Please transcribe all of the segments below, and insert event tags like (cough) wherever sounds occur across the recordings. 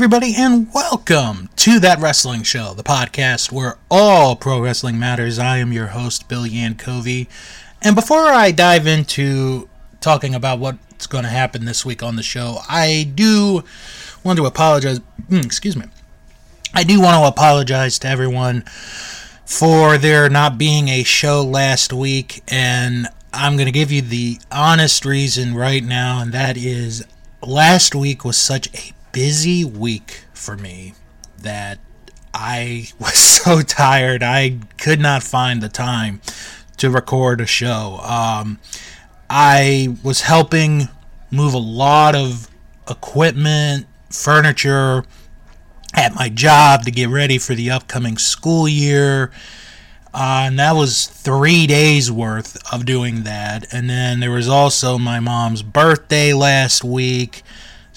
everybody, and welcome to That Wrestling Show, the podcast where all pro wrestling matters. I am your host, Bill Yankovi. And before I dive into talking about what's going to happen this week on the show, I do want to apologize. mm, Excuse me. I do want to apologize to everyone for there not being a show last week, and I'm going to give you the honest reason right now, and that is last week was such a busy week for me that I (laughs) was so tired I could not find the time to record a show. Um, I was helping move a lot of equipment, furniture at my job to get ready for the upcoming school year. Uh, and that was three days worth of doing that. And then there was also my mom's birthday last week.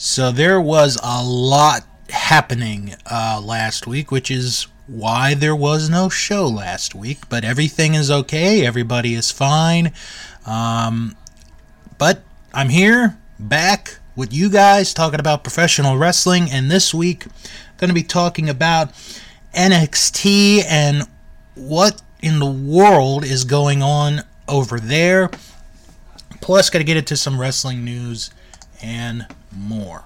So there was a lot happening uh, last week, which is why there was no show last week. But everything is okay. Everybody is fine. Um, but I'm here, back with you guys, talking about professional wrestling. And this week, I'm going to be talking about NXT and what in the world is going on over there. Plus, got to get into some wrestling news and more.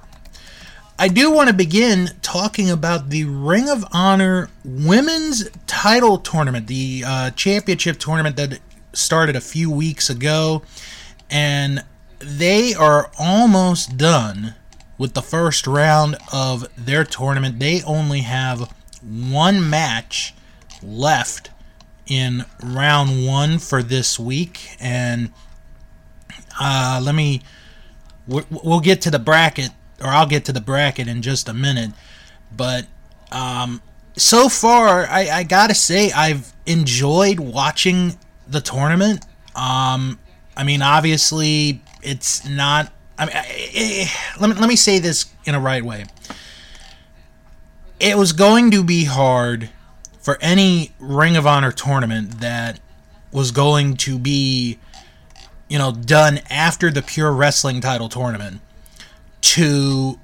I do want to begin talking about the Ring of Honor Women's Title Tournament, the uh, championship tournament that started a few weeks ago, and they are almost done with the first round of their tournament. They only have one match left in round one for this week, and uh, let me. We'll get to the bracket, or I'll get to the bracket in just a minute. But um, so far, I, I gotta say, I've enjoyed watching the tournament. Um, I mean, obviously, it's not I mean, let me let me say this in a right way. It was going to be hard for any Ring of Honor tournament that was going to be, you know, done after the Pure Wrestling title tournament to,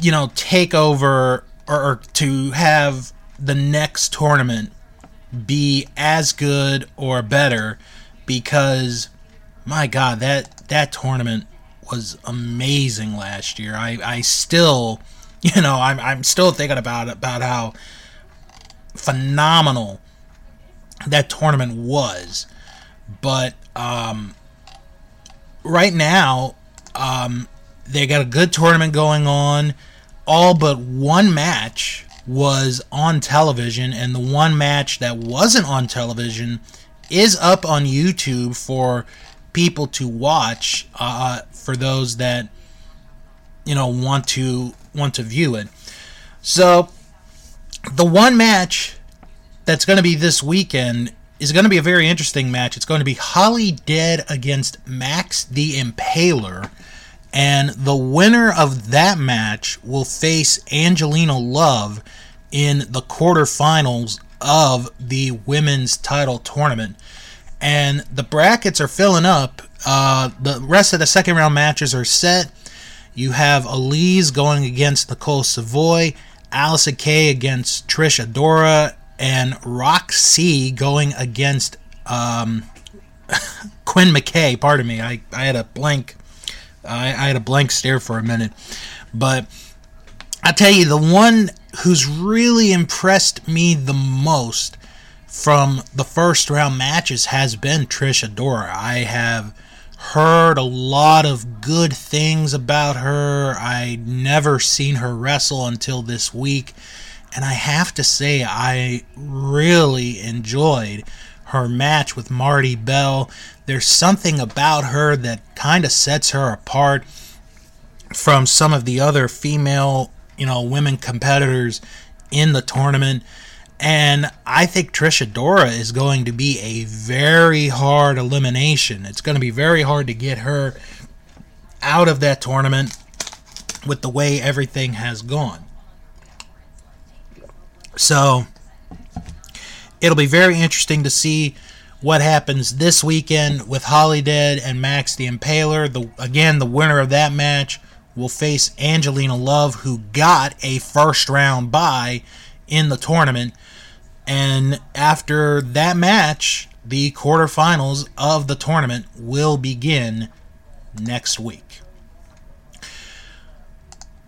you know, take over or, or to have the next tournament be as good or better because my god that that tournament was amazing last year. I, I still, (laughs) you know, I'm, I'm still thinking about about how phenomenal that tournament was. But um, right now, um, they got a good tournament going on. All but one match was on television, and the one match that wasn't on television is up on YouTube for people to watch uh, for those that you know want to want to view it. So the one match that's going to be this weekend is going to be a very interesting match. It's going to be Holidead against Max the Impaler. And the winner of that match will face Angelina Love in the quarterfinals of the women's title tournament and the brackets are filling up. Uh, the rest of the second round matches are set. You have Elise going against Nicole Savoy, Allysin Kay against Trish Adora, and Roxy going against um, (laughs) Quinn McKay. Pardon me, I, I had a blank. I, I had a blank stare for a minute, but I tell you, the one who's really impressed me the most from the first round matches has been Trish Adora. I have heard a lot of good things about her. I never seen her wrestle until this week, and I have to say I really enjoyed her match with Marti Belle. There's something about her that kind of sets her apart from some of the other female, you know, women competitors in the tournament. And I think Trish Adora is going to be a very hard elimination. It's going to be very hard to get her out of that tournament with the way everything has gone. So it'll be very interesting to see what happens this weekend with Holidead and Max the Impaler. The again, the winner of that match will face Angelina Love, who got a first round bye in the tournament. And after that match, the quarterfinals of the tournament will begin next week.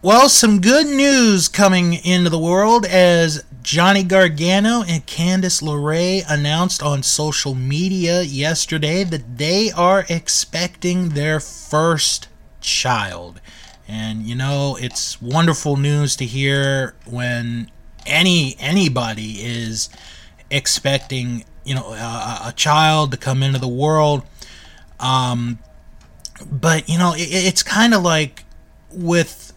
Well, some good news coming into the world as Johnny Gargano and Candice LeRae announced on social media yesterday that they are expecting their first child. And you know, it's wonderful news to hear when any anybody is expecting, you know, a, a child to come into the world. Um, but you know, it, it's kind of like with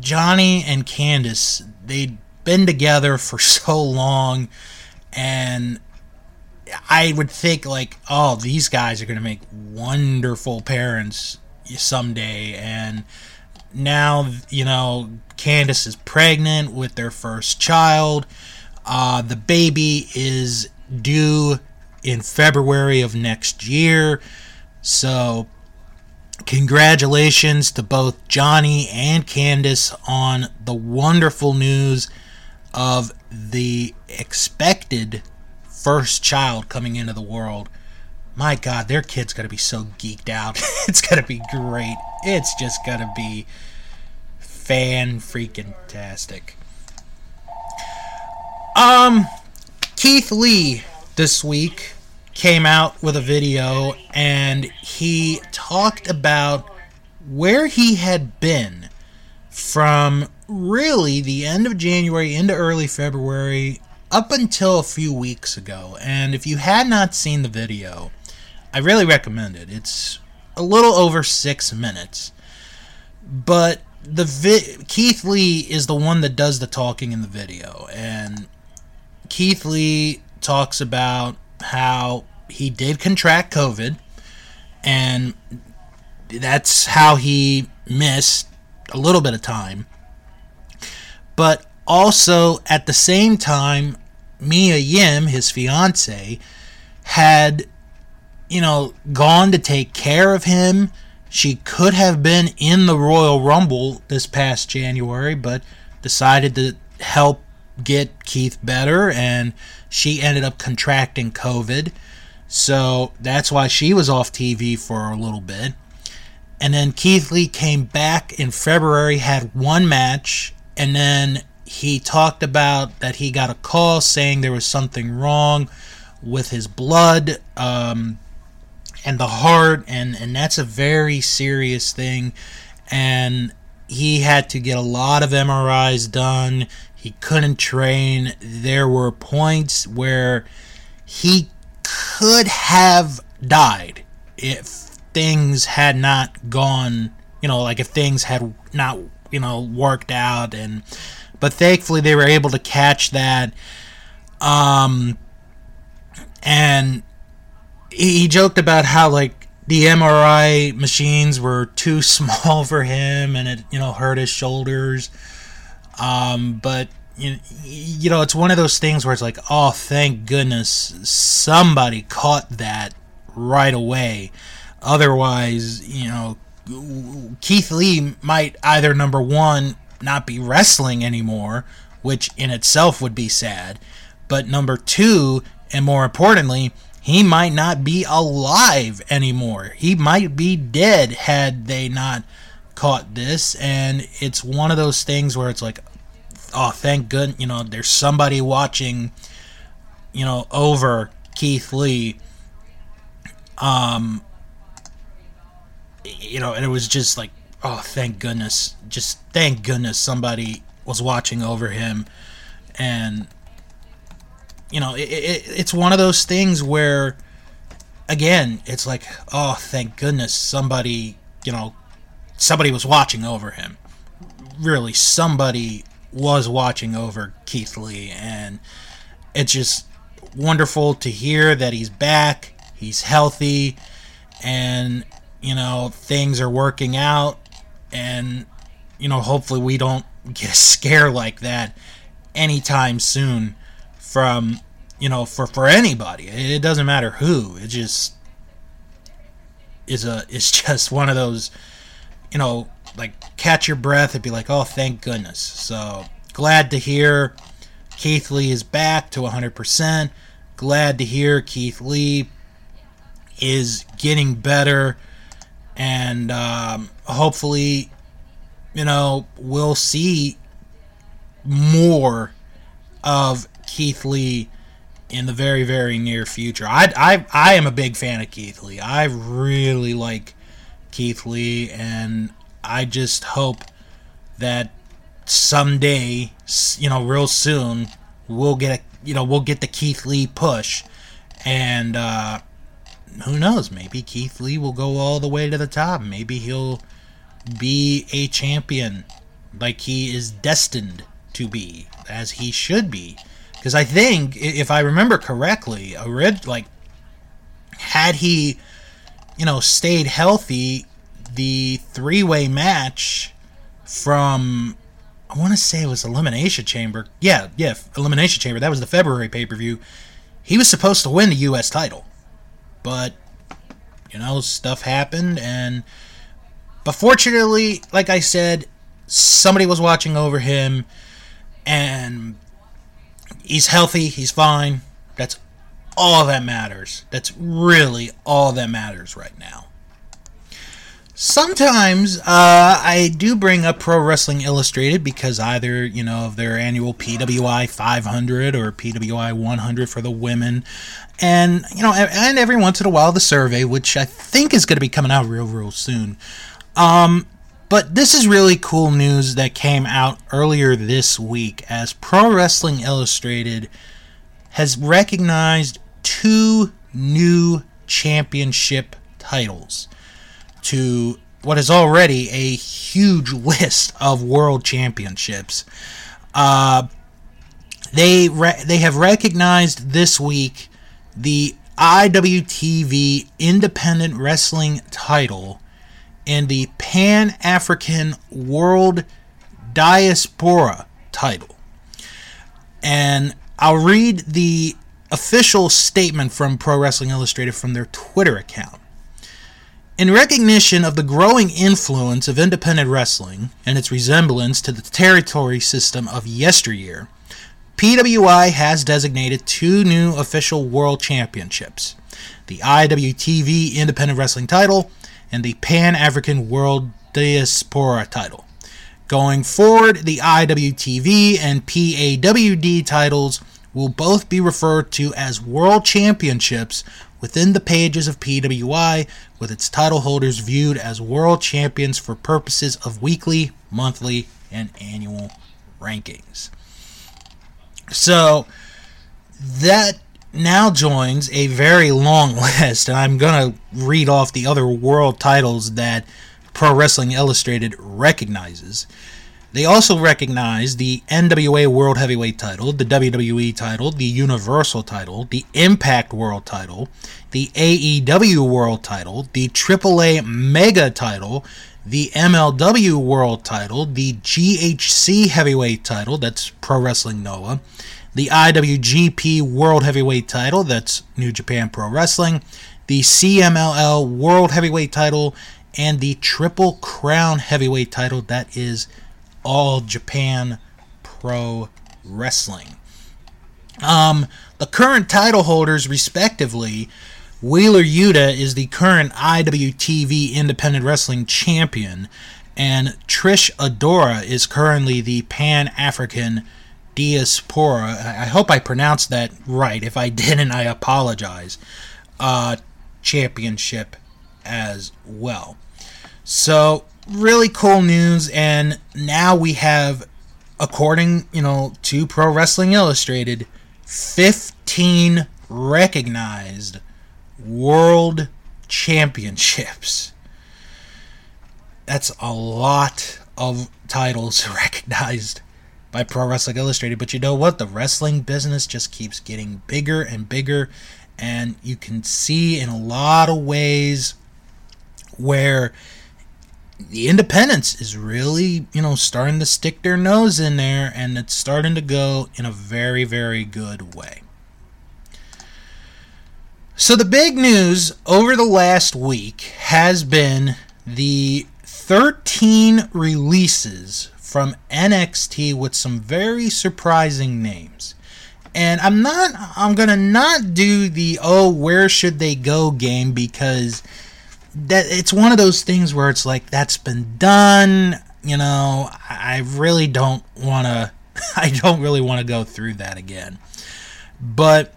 Johnny and Candice, they'd been together for so long, and I would think like, oh, these guys are gonna make wonderful parents someday, and now you know Candice is pregnant with their first child. Uh, the baby is due in February of next year. So, congratulations to both Johnny and Candice on the wonderful news of the expected first child coming into the world. My God, their kid's gonna be so geeked out. (laughs) it's gonna be great. It's just gonna be fan freaking tastic. Um, Keith Lee this week came out with a video and he talked about where he had been from really the end of January into early February up until a few weeks ago. And if you had not seen the video, I really recommend it. It's a little over six minutes. But the vi- Keith Lee is the one that does the talking in the video, and Keith Lee talks about how he did contract COVID, and that's how he missed a little bit of time. But also at the same time, Mia Yim, his fiance, had you know gone to take care of him she could have been in the Royal Rumble this past January, but decided to help get Keith better, and she ended up contracting COVID. So that's why she was off TV for a little bit. And then Keith Lee came back in February, had one match, and then he talked about that he got a call saying there was something wrong with his blood. Um, and the heart and and that's a very serious thing and he had to get a lot of MRIs done he couldn't train there were points where he could have died if things had not gone you know like if things had not you know worked out and but thankfully they were able to catch that um and he joked about how like the MRI machines were too (laughs) small for him and it you know hurt his shoulders. Um, but you, you know it's one of those things where it's like oh thank goodness somebody caught that right away. Otherwise, you know, Keith Lee might either number one not be wrestling anymore, which in itself would be sad, but number two, and more importantly, he might not be alive anymore. He might be dead had they not caught this. And it's one of those things where it's like, oh, thank good, you know, there's somebody watching, you know, over Keith Lee. Um, you know, and it was just like, oh, thank goodness, just thank goodness somebody was watching over him, and you know, it, it, it's one of those things where, again, it's like, oh, thank goodness somebody, you know, somebody was watching over him. Really, somebody was watching over Keith Lee, and it's just wonderful to hear that he's back, he's healthy, and you know things are working out, and you know hopefully we don't (laughs) get a scare like that anytime soon from you know for for anybody. It doesn't matter who. It just is a (laughs) it's just one of those you know like catch your breath and be like, oh, thank goodness. So glad to hear Keith Lee is back to 100%. Glad to hear Keith Lee is getting better. And um, hopefully, you know, we'll see more of Keith Lee in the very, very near future. I, I, I am a big fan of Keith Lee. I really like Keith Lee, and I just hope that someday, you know, real soon, we'll get a, you know, we'll get the Keith Lee push, and uh, who knows? Maybe Keith Lee will go all the way to the top. Maybe he'll be a champion like he is destined to be, as he should be. Because I think, if I remember correctly, a like had he, you know, stayed healthy, the three-way match from I want to say it was Elimination Chamber. Yeah, yeah, Elimination Chamber. That was the February pay-per-view. He was supposed to win the U.S. title, but you know, stuff happened, and but fortunately, like I said, somebody was watching over him, and he's healthy. He's fine. That's all that matters. That's really all that matters right now. Sometimes uh, I do bring up Pro Wrestling Illustrated because either, you know, of their annual PWI 500 or PWI 100 for the women. And, you know, and every once in a while the survey, which I think is going to be coming out real, real soon. Um, but this is really cool news that came out earlier this week as Pro Wrestling Illustrated has recognized two new championship titles to what is already a huge (laughs) list of world championships. Uh, they re- they have recognized this week the IWTV Independent Wrestling title and the Pan African World Diaspora title. And I'll read the official statement from Pro Wrestling Illustrated from their Twitter account. In recognition of the growing influence of independent wrestling and its resemblance to the territory system of yesteryear, PWI has designated two new official world championships the IWTV Independent Wrestling title and the Pan African World Diaspora title. Going forward, the IWTV and PAWD titles will both be referred to as World Championships within the pages of PWI, with its title holders viewed as world champions for purposes of weekly, monthly, and annual rankings. So that now joins a very long (laughs) list, and I'm going to read off the other world titles that Pro Wrestling Illustrated recognizes. They also recognize the NWA World Heavyweight title, the WWE title, the Universal title, the Impact World title, the AEW World title, the AAA Mega title, the MLW World title, the GHC Heavyweight title, that's Pro Wrestling Noah, the IWGP World Heavyweight title, that's New Japan Pro Wrestling, the CMLL World Heavyweight title, and the Triple Crown Heavyweight title, that is all Japan Pro Wrestling. Um, the current title holders, respectively, Wheeler Yuta is the current IWTV Independent Wrestling Champion, and Trish Adora is currently the Pan African Diaspora. I hope I pronounced that right. If I (laughs) didn't, I apologize. Uh, championship as well. So really cool news and now we have according you know to pro wrestling illustrated 15 recognized world championships. That's a lot of titles (laughs) recognized by pro wrestling illustrated but you know what? The wrestling business just keeps getting bigger and bigger and you can see in a lot of ways where the independence is really, you know, starting to stick their nose in there and it's starting to go in a very, very good way. So, the big news over the last week has been the 13 releases from NXT with some very surprising names. And I'm not I'm going to not do the oh where should they go game because that it's one of those things where it's like that's been done, you know, I really don't want to (laughs) I don't really want to go through that again. But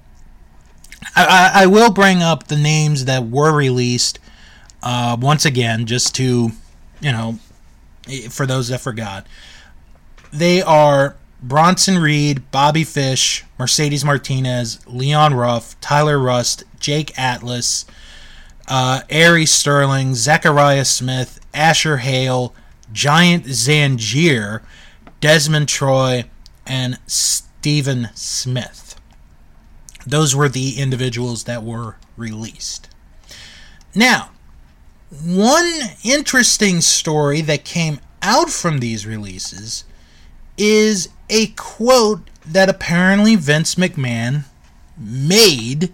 I, I, will bring up the names that were released uh, once again, just to, you know, for those that forgot. They are Bronson Reed, Bobby Fish, Mercedes Martinez, Leon Ruff, Tyler Rust, Jake Atlas, uh, Aries Sterling, Zechariah Smith, Asher Hale, Giant Zanjeer, Desmond Troy, and Stephen Smith. Those were the individuals that were released. Now, one interesting story that came out from these releases is a quote that apparently Vince McMahon made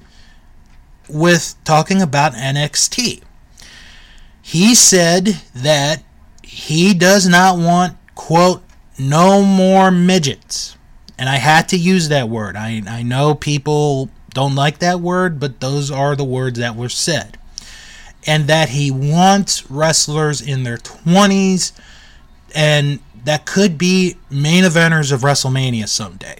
with talking about NXT. He said that he does not want, quote, no more midgets. And I had to use that word. I, I know people don't like that word, but those are the words that were said. And that he wants wrestlers in their 20s and that could be main eventers of WrestleMania someday.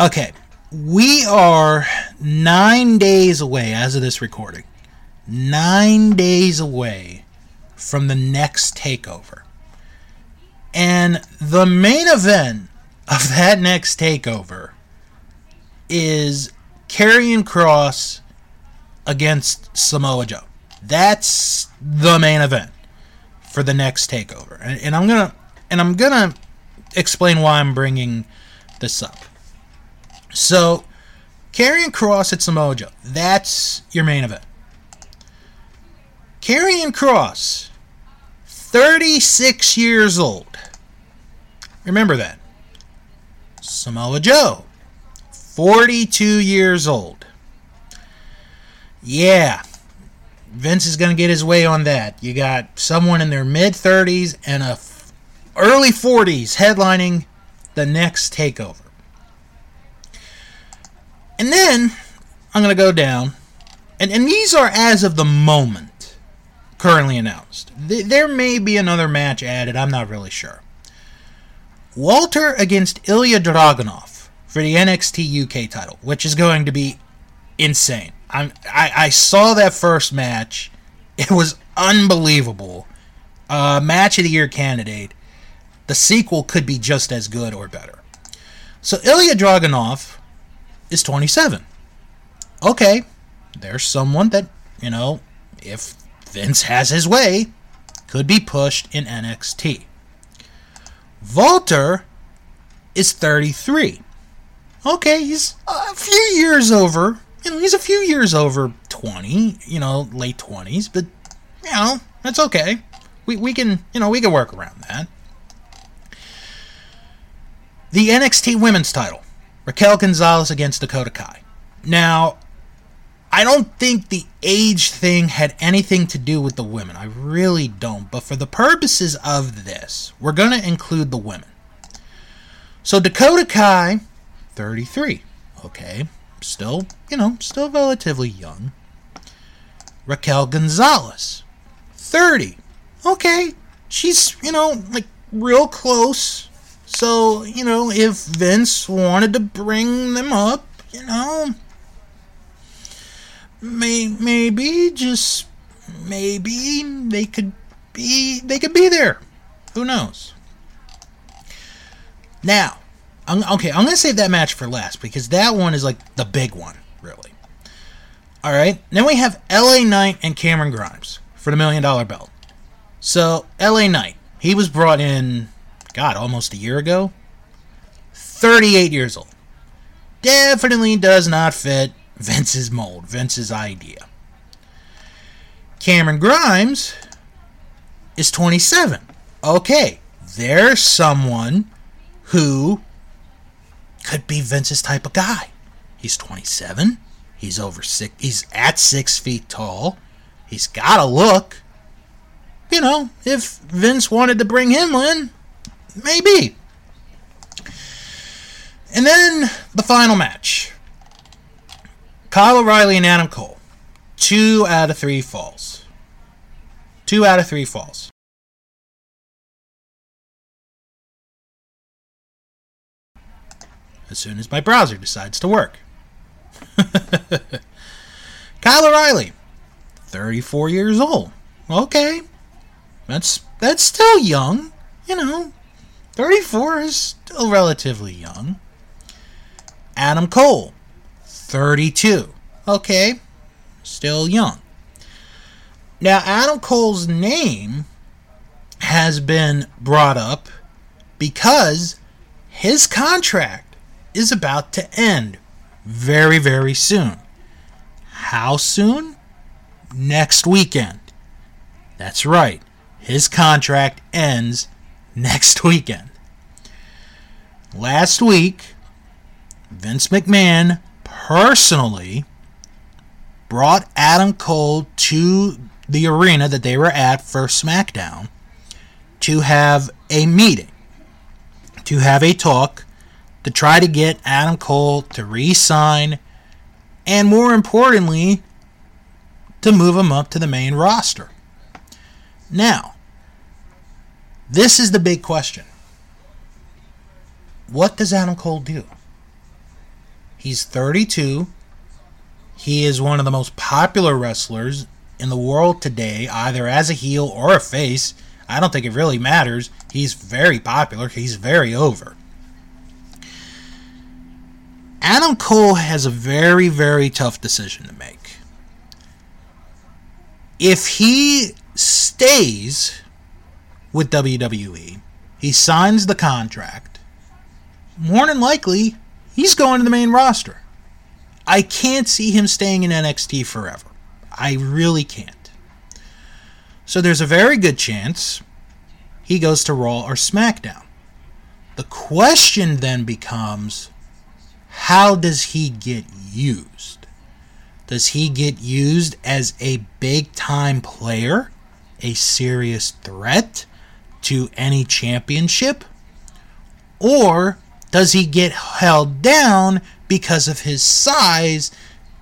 Okay, we are nine days away as of this recording. Nine days away from the next takeover. And the main event of that next takeover is Karrion Kross against Samoa Joe. That's the main event for the next takeover. And, and I'm gonna and I'm gonna explain why I'm bringing this up. So, Karrion Kross at Samoa Joe. That's your main event. Karrion Kross, 36 years old. Remember that. Samoa Joe, 42 years old. Yeah, Vince is going to get his way on that. You got someone in their mid 30s and a f- early 40s headlining the next takeover. And then I'm going to go down, and, and these are as of the moment currently announced. There may be another match added, I'm not really sure. Walter against Ilya Dragunov for the NXT UK title, which is going to be insane. I'm, I, I saw that first match. It was unbelievable. Uh, match of the year candidate. The sequel could be just as good or better. So Ilya Dragunov is 27. Okay, there's someone that, you know, if Vince has his way, could be pushed in NXT. Walter is 33. Okay, he's a few years over you know, he's a few years over 20, you know, late 20s, but, you know, that's okay. We, we can, you know, we can work around that. The NXT women's title Raquel Gonzalez against Dakota Kai. Now, I don't think the age thing had anything to do with the women. I really don't. But for the purposes of this, we're going to include the women. So Dakota Kai, 33. Okay still, you know, still relatively young. Raquel Gonzalez, 30. Okay, she's, you know, like real close. So, you know, if Vince wanted to bring them up, you know, may, maybe just maybe they could be they could be there. Who knows? Now, I'm, okay, I'm gonna save that match for last because that one is like the big one, really. All right, then we have LA Knight and Cameron Grimes for the million dollar belt. So LA Knight, he was brought in, God, almost a year ago. 38 years old. Definitely does not fit Vince's mold, Vince's idea. Cameron Grimes is 27. Okay, there's someone who could be Vince's type of guy. He's 27. He's over six. He's at six feet tall. He's got a look. you know, if Vince wanted to bring him in, maybe. And then the final match Kyle O'Reilly and Adam Cole. Two out of three falls. Two out of three falls. As soon as my browser decides to work. (laughs) Kyle O'Reilly, 34 years old. Okay. That's that's still young, you know. 34 is still relatively young. Adam Cole, 32. Okay, still young. Now, Adam Cole's name has been brought up because his contract is about to end very, very soon. How soon? Next weekend. That's right. His contract ends next weekend. Last week, Vince McMahon personally brought Adam Cole to the arena that they were at for SmackDown to have a meeting, to have a talk, to try to get Adam Cole to re sign, and more importantly, to move him up to the main roster. Now, this is the big question. What does Adam Cole do? He's 32. He is one of the most popular wrestlers in the world today, either as a heel or a face. I don't think it really matters. He's very popular. He's very over. Adam Cole has a very, very tough decision to make. If he stays with WWE, he signs the contract, more than likely, he's going to the main roster. I can't see him staying in NXT forever. I really can't. So there's a very good chance he goes to Raw or SmackDown. The question then becomes how does he get used? Does he get used as a big time player, a serious threat to any championship? Or does he get held down because of his size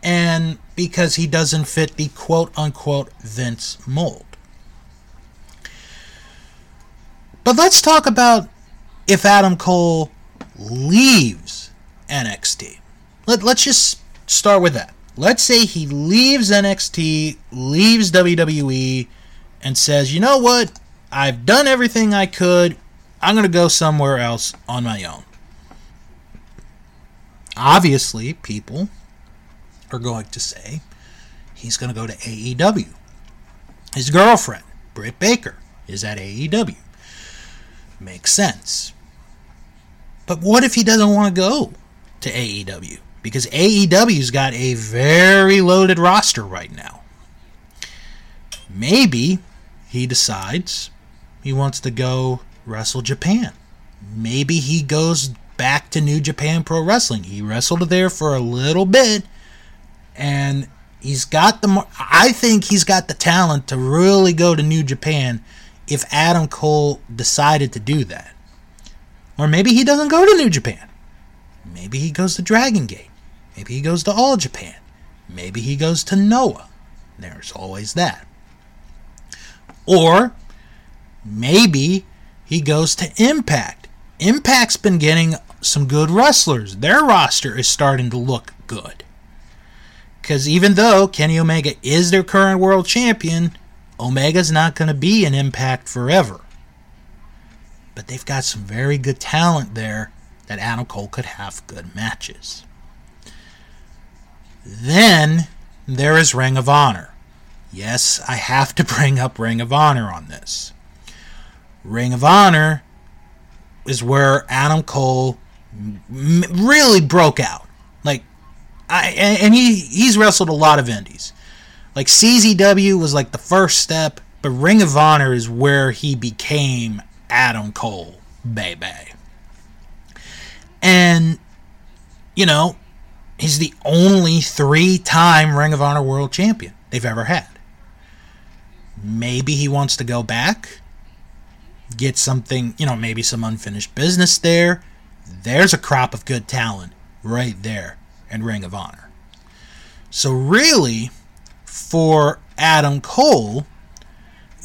and because he doesn't fit the quote unquote Vince mold? But let's talk about if Adam Cole leaves NXT. Let, let's just start with that. Let's say he leaves NXT, leaves WWE, and says, you know what? I've done everything I could. I'm going to go somewhere else on my own. Obviously, people are going to say he's going to go to AEW. His girlfriend, Britt Baker, is at AEW. Makes sense. But what if he doesn't want to go to AEW? Because AEW's got a very loaded roster right now. Maybe he decides he wants to go wrestle Japan. Maybe he goes back to New Japan Pro Wrestling. He wrestled there for a little bit and he's got the I think he's got the talent to really go to New Japan if Adam Cole decided to do that. Or maybe he doesn't go to New Japan. Maybe he goes to Dragon Gate. Maybe he goes to All Japan. Maybe he goes to Noah. There's always that. Or maybe he goes to Impact. Impact's been getting some good wrestlers. Their roster is starting to look good. Because even though Kenny Omega is their current world champion, Omega's not going to be an Impact forever. But they've got some very good talent there that Adam Cole could have good matches. Then there is Ring of Honor. Yes, I have to (laughs) bring up Ring of Honor on this. Ring of Honor is where Adam Cole m- really broke out. Like, I and he he's wrestled a lot of indies. Like CZW was like the first step, but Ring of Honor is where he became Adam Cole, baby. And you know, he's the only three-time Ring of Honor World Champion they've ever had. maybe he wants to go back, get something, you know, maybe some unfinished business there. There's a crop of good talent right there in Ring of Honor. So, really, for Adam Cole,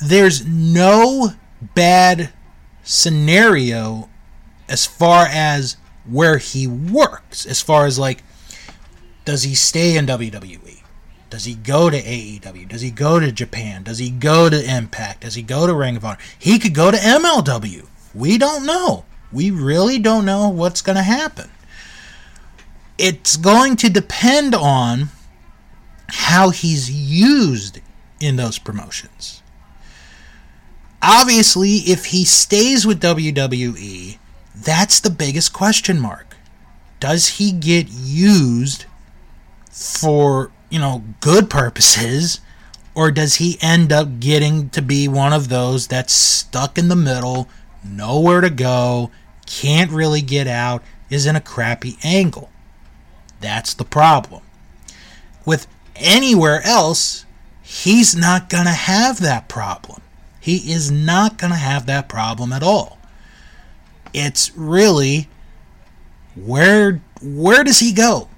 there's no bad scenario as far as where he works, as far as like, does he stay in WWE? Does he go to AEW? Does he go to Japan? Does he go to Impact? Does he go to Ring of Honor? He could go to MLW. We don't know. We really don't know what's going to happen. It's going to depend on how he's used in those promotions. Obviously, if he stays with WWE, that's the biggest question mark. Does he get used for, you know, good purposes or does he end up getting to be one of those that's stuck in the middle, nowhere to go, can't really get out, is in a crappy angle? That's the problem. With anywhere else, he's not going to have that problem. He is not going to have that problem at all. It's really where where does he go?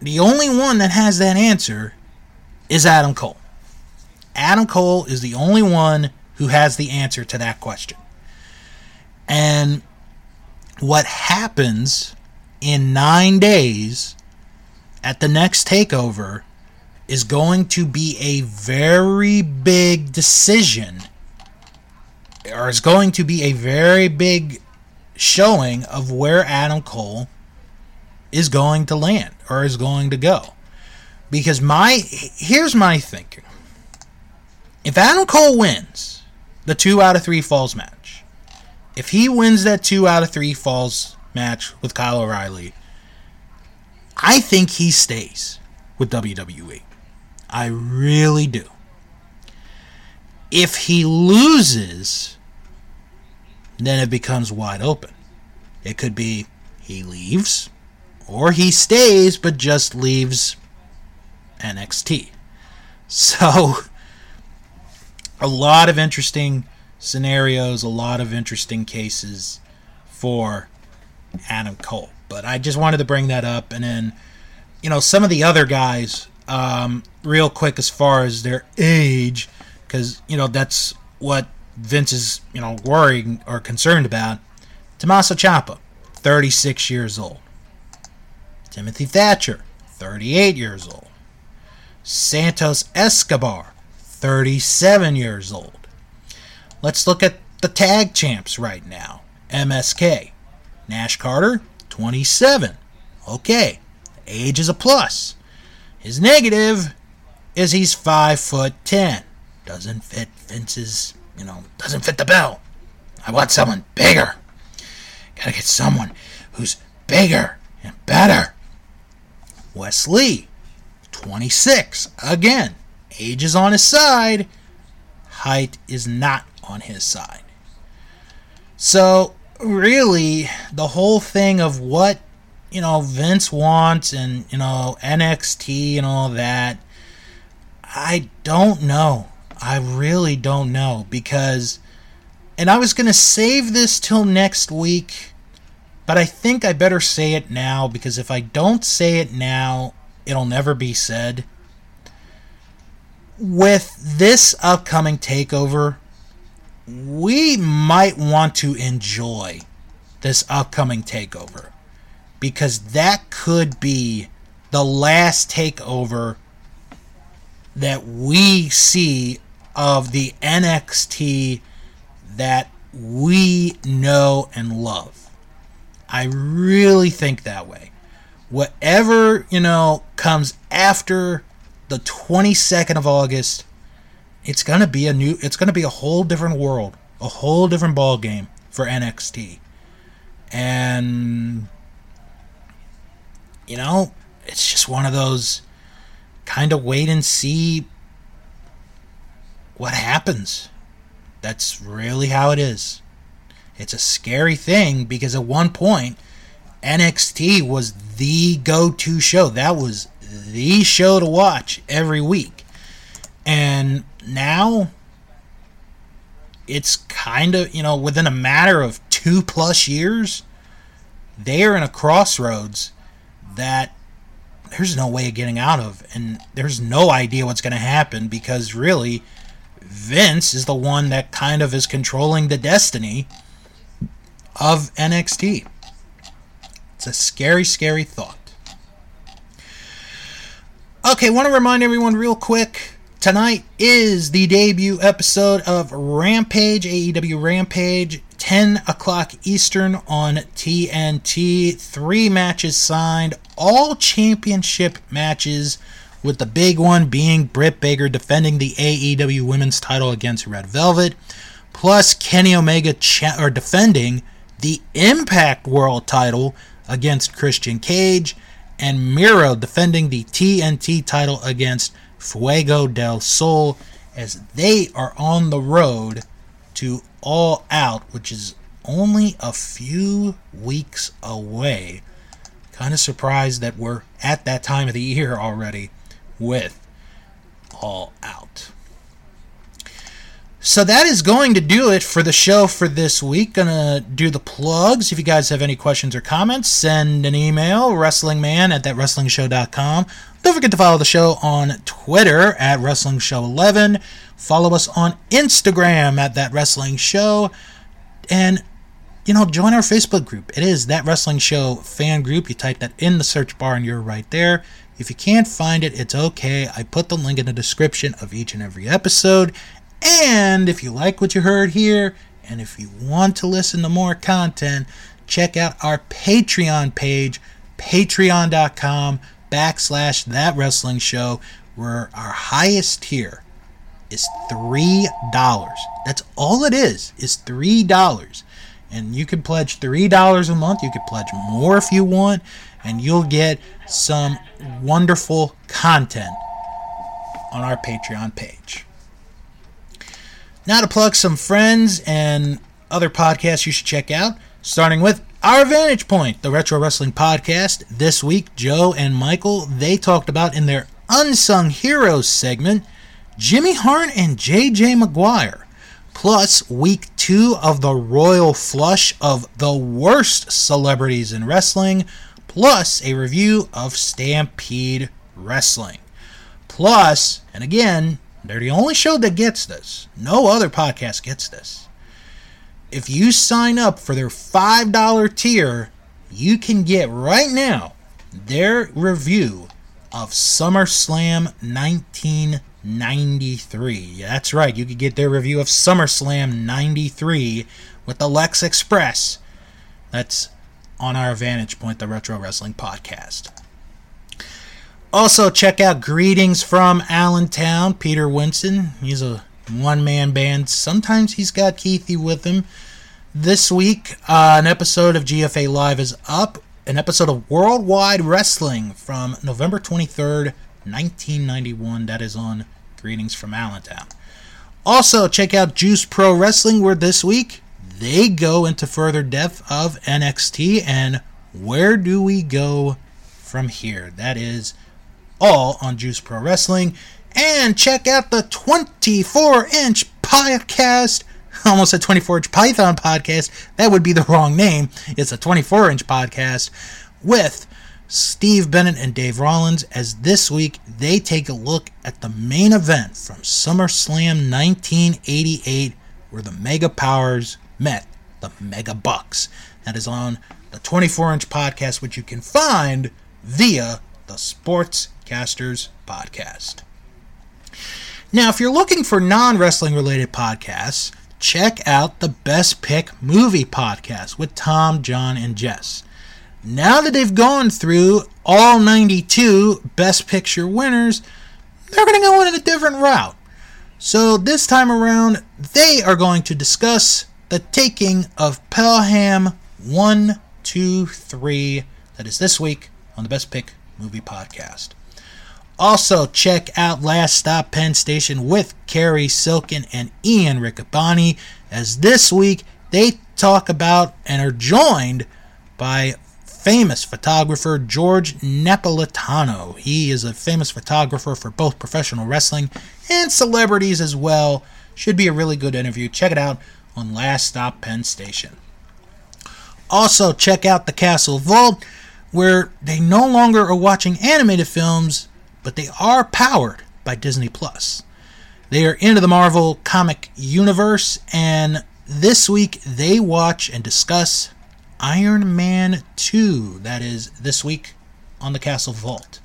The only one that has that answer is Adam Cole. Adam Cole is the only one who has the answer to that question. And what happens in 9 days at the next takeover is going to be a very big decision, or is going to be a very big showing of where Adam Cole is going to land or is going to go. Because my here's my thinking. If Adam Cole wins the two out of three falls match, if he wins that two out of three falls match with Kyle O'Reilly, I think he stays with WWE. I really do. If he loses, then it becomes wide open. It could be he leaves, or he stays but just leaves NXT. So, (laughs) a lot of interesting scenarios, a lot of interesting cases for Adam Cole. But I just wanted to bring that up. And then, you know, some of the other guys um, real quick as far as their age, because you know that's what Vince is you know worrying or concerned about. Tommaso Ciampa, 36 years old. Timothy Thatcher, 38 years old. Santos Escobar, 37 years old. Let's look at the tag champs right now. MSK. Nash Carter, 27. Okay, age is a plus. His negative is he's five foot ten. Doesn't fit Vince's, you know, doesn't fit the bill. I want someone bigger. Gotta get someone who's bigger and better. Wes Lee, 26. Again, age is on his side, height is not on his side. So, really, the whole thing of what you know Vince wants and you know NXT and all that. I don't know. I really don't know because and I was going to save this till next week, but I think I better say it now because if I don't say it now, it'll never be said. With this upcoming takeover, we might want to enjoy this upcoming takeover because that could be the last takeover that we see of the NXT that we know and love. I really think that way. Whatever, you know, comes after the 22nd of August, it's going to be a new it's going to be a whole different world, a whole different ball game for NXT. And you know, it's just one of those kind of wait and see what happens. That's really how it is. It's a scary thing because at one point, NXT was the go to show. That was the show to watch every week. And now it's kind of, you know, within a matter of two plus years, they are in a crossroads that there's no way of getting out of. And there's no idea what's going to happen because really, Vince is the one that kind of is controlling the destiny of NXT. It's a scary, scary thought. Okay, want to remind everyone real quick tonight is the debut episode of Rampage, AEW Rampage, 10 o'clock Eastern on TNT. Three matches signed, all championship matches, with the big one being Britt Baker defending the AEW Women's title against Red Velvet, plus Kenny Omega cha- or defending the Impact World title against Christian Cage, and Miro defending the TNT title against Fuego del Sol as they are on the road to All Out, which is only a few weeks away. Kind of surprised that we're at that time of the year already with All Out. So that is going to do it for the show for this week. Gonna do the plugs. If you guys have any questions or comments, send an email, wrestlingman at thatwrestlingshow.com. Don't forget to follow the show on Twitter at WrestlingShow11. Follow us on Instagram at That Wrestling Show. And, you know, join our Facebook group. It is That Wrestling Show fan group. You type that in the search bar and you're right there. If you can't find it, it's okay. I put the link in the description of each and every episode. And if you like what you heard here, and if you want to listen to more content, check out our Patreon page, patreon.com backslash that wrestling show, where our highest tier is three dollars. That's all it is, is three dollars. And you can pledge three dollars a month. You can pledge more if you want, and you'll get some wonderful content on our Patreon page. Now to plug some friends and other podcasts you should check out, starting with Our Vantage Point, the Retro Wrestling Podcast. This week, Joe and Michael, they talked about in their Unsung Heroes segment, Jimmy Hart and JJ McGuire. Plus, week two of the Royal Flush of the worst celebrities in wrestling, plus a review of Stampede Wrestling. Plus, and again, they're the only show that gets this. No other podcast gets this. If you sign up for their $5 tier, you can get right now their review of SummerSlam 1993. Yeah, that's right. You could get their review of SummerSlam 93 with the Lex Express. That's on our Vantage Point, the Retro Wrestling Podcast. Also, check out Greetings from Allentown, Peter Winston. He's a one man band. Sometimes he's got Keithy with him. This week, uh, an episode of GFA Live is up. An episode of Worldwide Wrestling from November 23rd, 1991. That is on Greetings from Allentown. Also, check out Juice Pro Wrestling, where this week they go into further depth of NXT and where do we go from here? That is all on Juice Pro Wrestling. And check out the 24 inch podcast. Almost a 24 inch Python podcast. That would be the wrong name. It's a 24 inch podcast with Steve Bennett and Dave Rollins. As this week they take a look at the main event from SummerSlam 1988, where the Mega Powers met the Mega Bucks. That is on the 24 inch podcast, which you can find via the Sportscasters Podcast. Now, if you're looking for non wrestling related podcasts, check out the Best Pick Movie Podcast with Tom, John, and Jess. Now that they've gone through all 92 Best Picture winners, they're going to go in a different route. So this time around, they are going to discuss the taking of Pelham 123. That is this week on the Best Pick Movie Podcast. Also, check out Last Stop Penn Station with Carrie Silken and Ian Riccaboni, as this week they talk about and are joined by famous photographer George Napolitano. He is a famous photographer for both professional wrestling and celebrities as well. Should be a really good interview. Check it out on Last Stop Penn Station. Also, check out the Castle Vault, where they no longer are watching animated films, but they are powered by Disney Plus. They are into the Marvel comic universe, and this week they watch and discuss Iron Man 2. That is this week on the Castle Vault.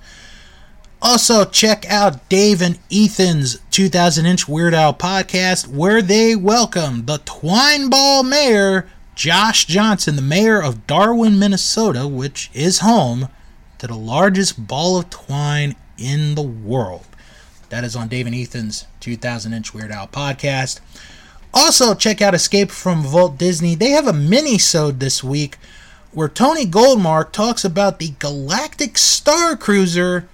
Also, check out Dave and Ethan's 2000 Inch Weird Al podcast, where they welcome the Twine Ball Mayor, Josh Johnson, the mayor of Darwin, Minnesota, which is home to the largest ball of twine in the world. That is on Dave and Ethan's 2000 Inch Weird Al podcast. Also, check out Escape from Vault Disney. They have a mini-sode this week where Tony Goldmark talks about the Galactic Star Cruiser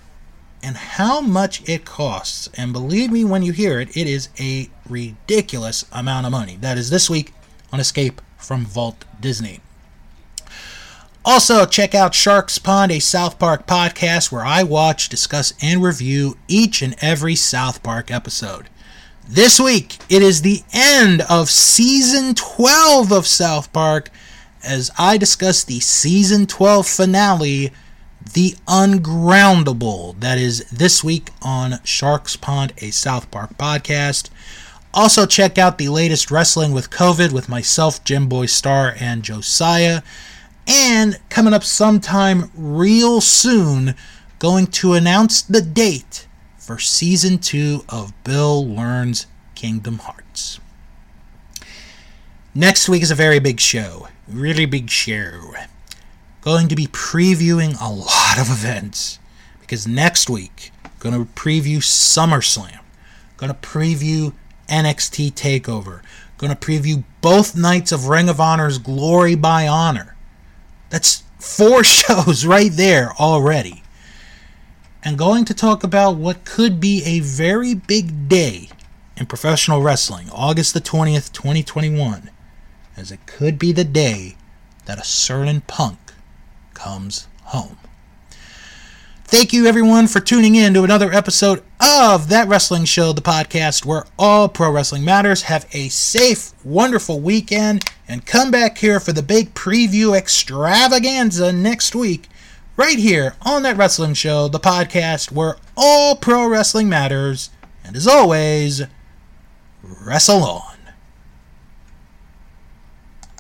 and how much it costs. And believe me when you hear it, it is a ridiculous amount of money. That is this week on Escape from Vault Disney. Also, check out Stark's Pond, a South Park podcast where I watch, discuss, and review each and every South Park episode. This week, it is the end of season 12 of South Park as I discuss the season 12 finale the Ungroundable. That is this week on Stark's Pond, a South Park podcast. Also, check out the latest Wrestling with COVID with myself, Jim Boy Star, and Josiah. And coming up sometime real soon, going to announce the date for season two of Bill Learns Kingdom Hearts. Next week is a very big show. Really big show going to be previewing a lot of events because next week going to preview SummerSlam, going to preview NXT Takeover, going to preview both nights of Ring of Honor's Glory by Honor. That's four (laughs) shows right there already. And going to talk about what could be a very big day in professional wrestling, August the 20th, 2021, as it could be the day that a certain punk comes home. Thank you, everyone, for tuning in to another episode of That Wrestling Show, the podcast where all pro wrestling matters. Have a safe, wonderful weekend, and come back here for the big preview extravaganza next week, right here on That Wrestling Show, the podcast where all pro wrestling matters. And as always, wrestle on.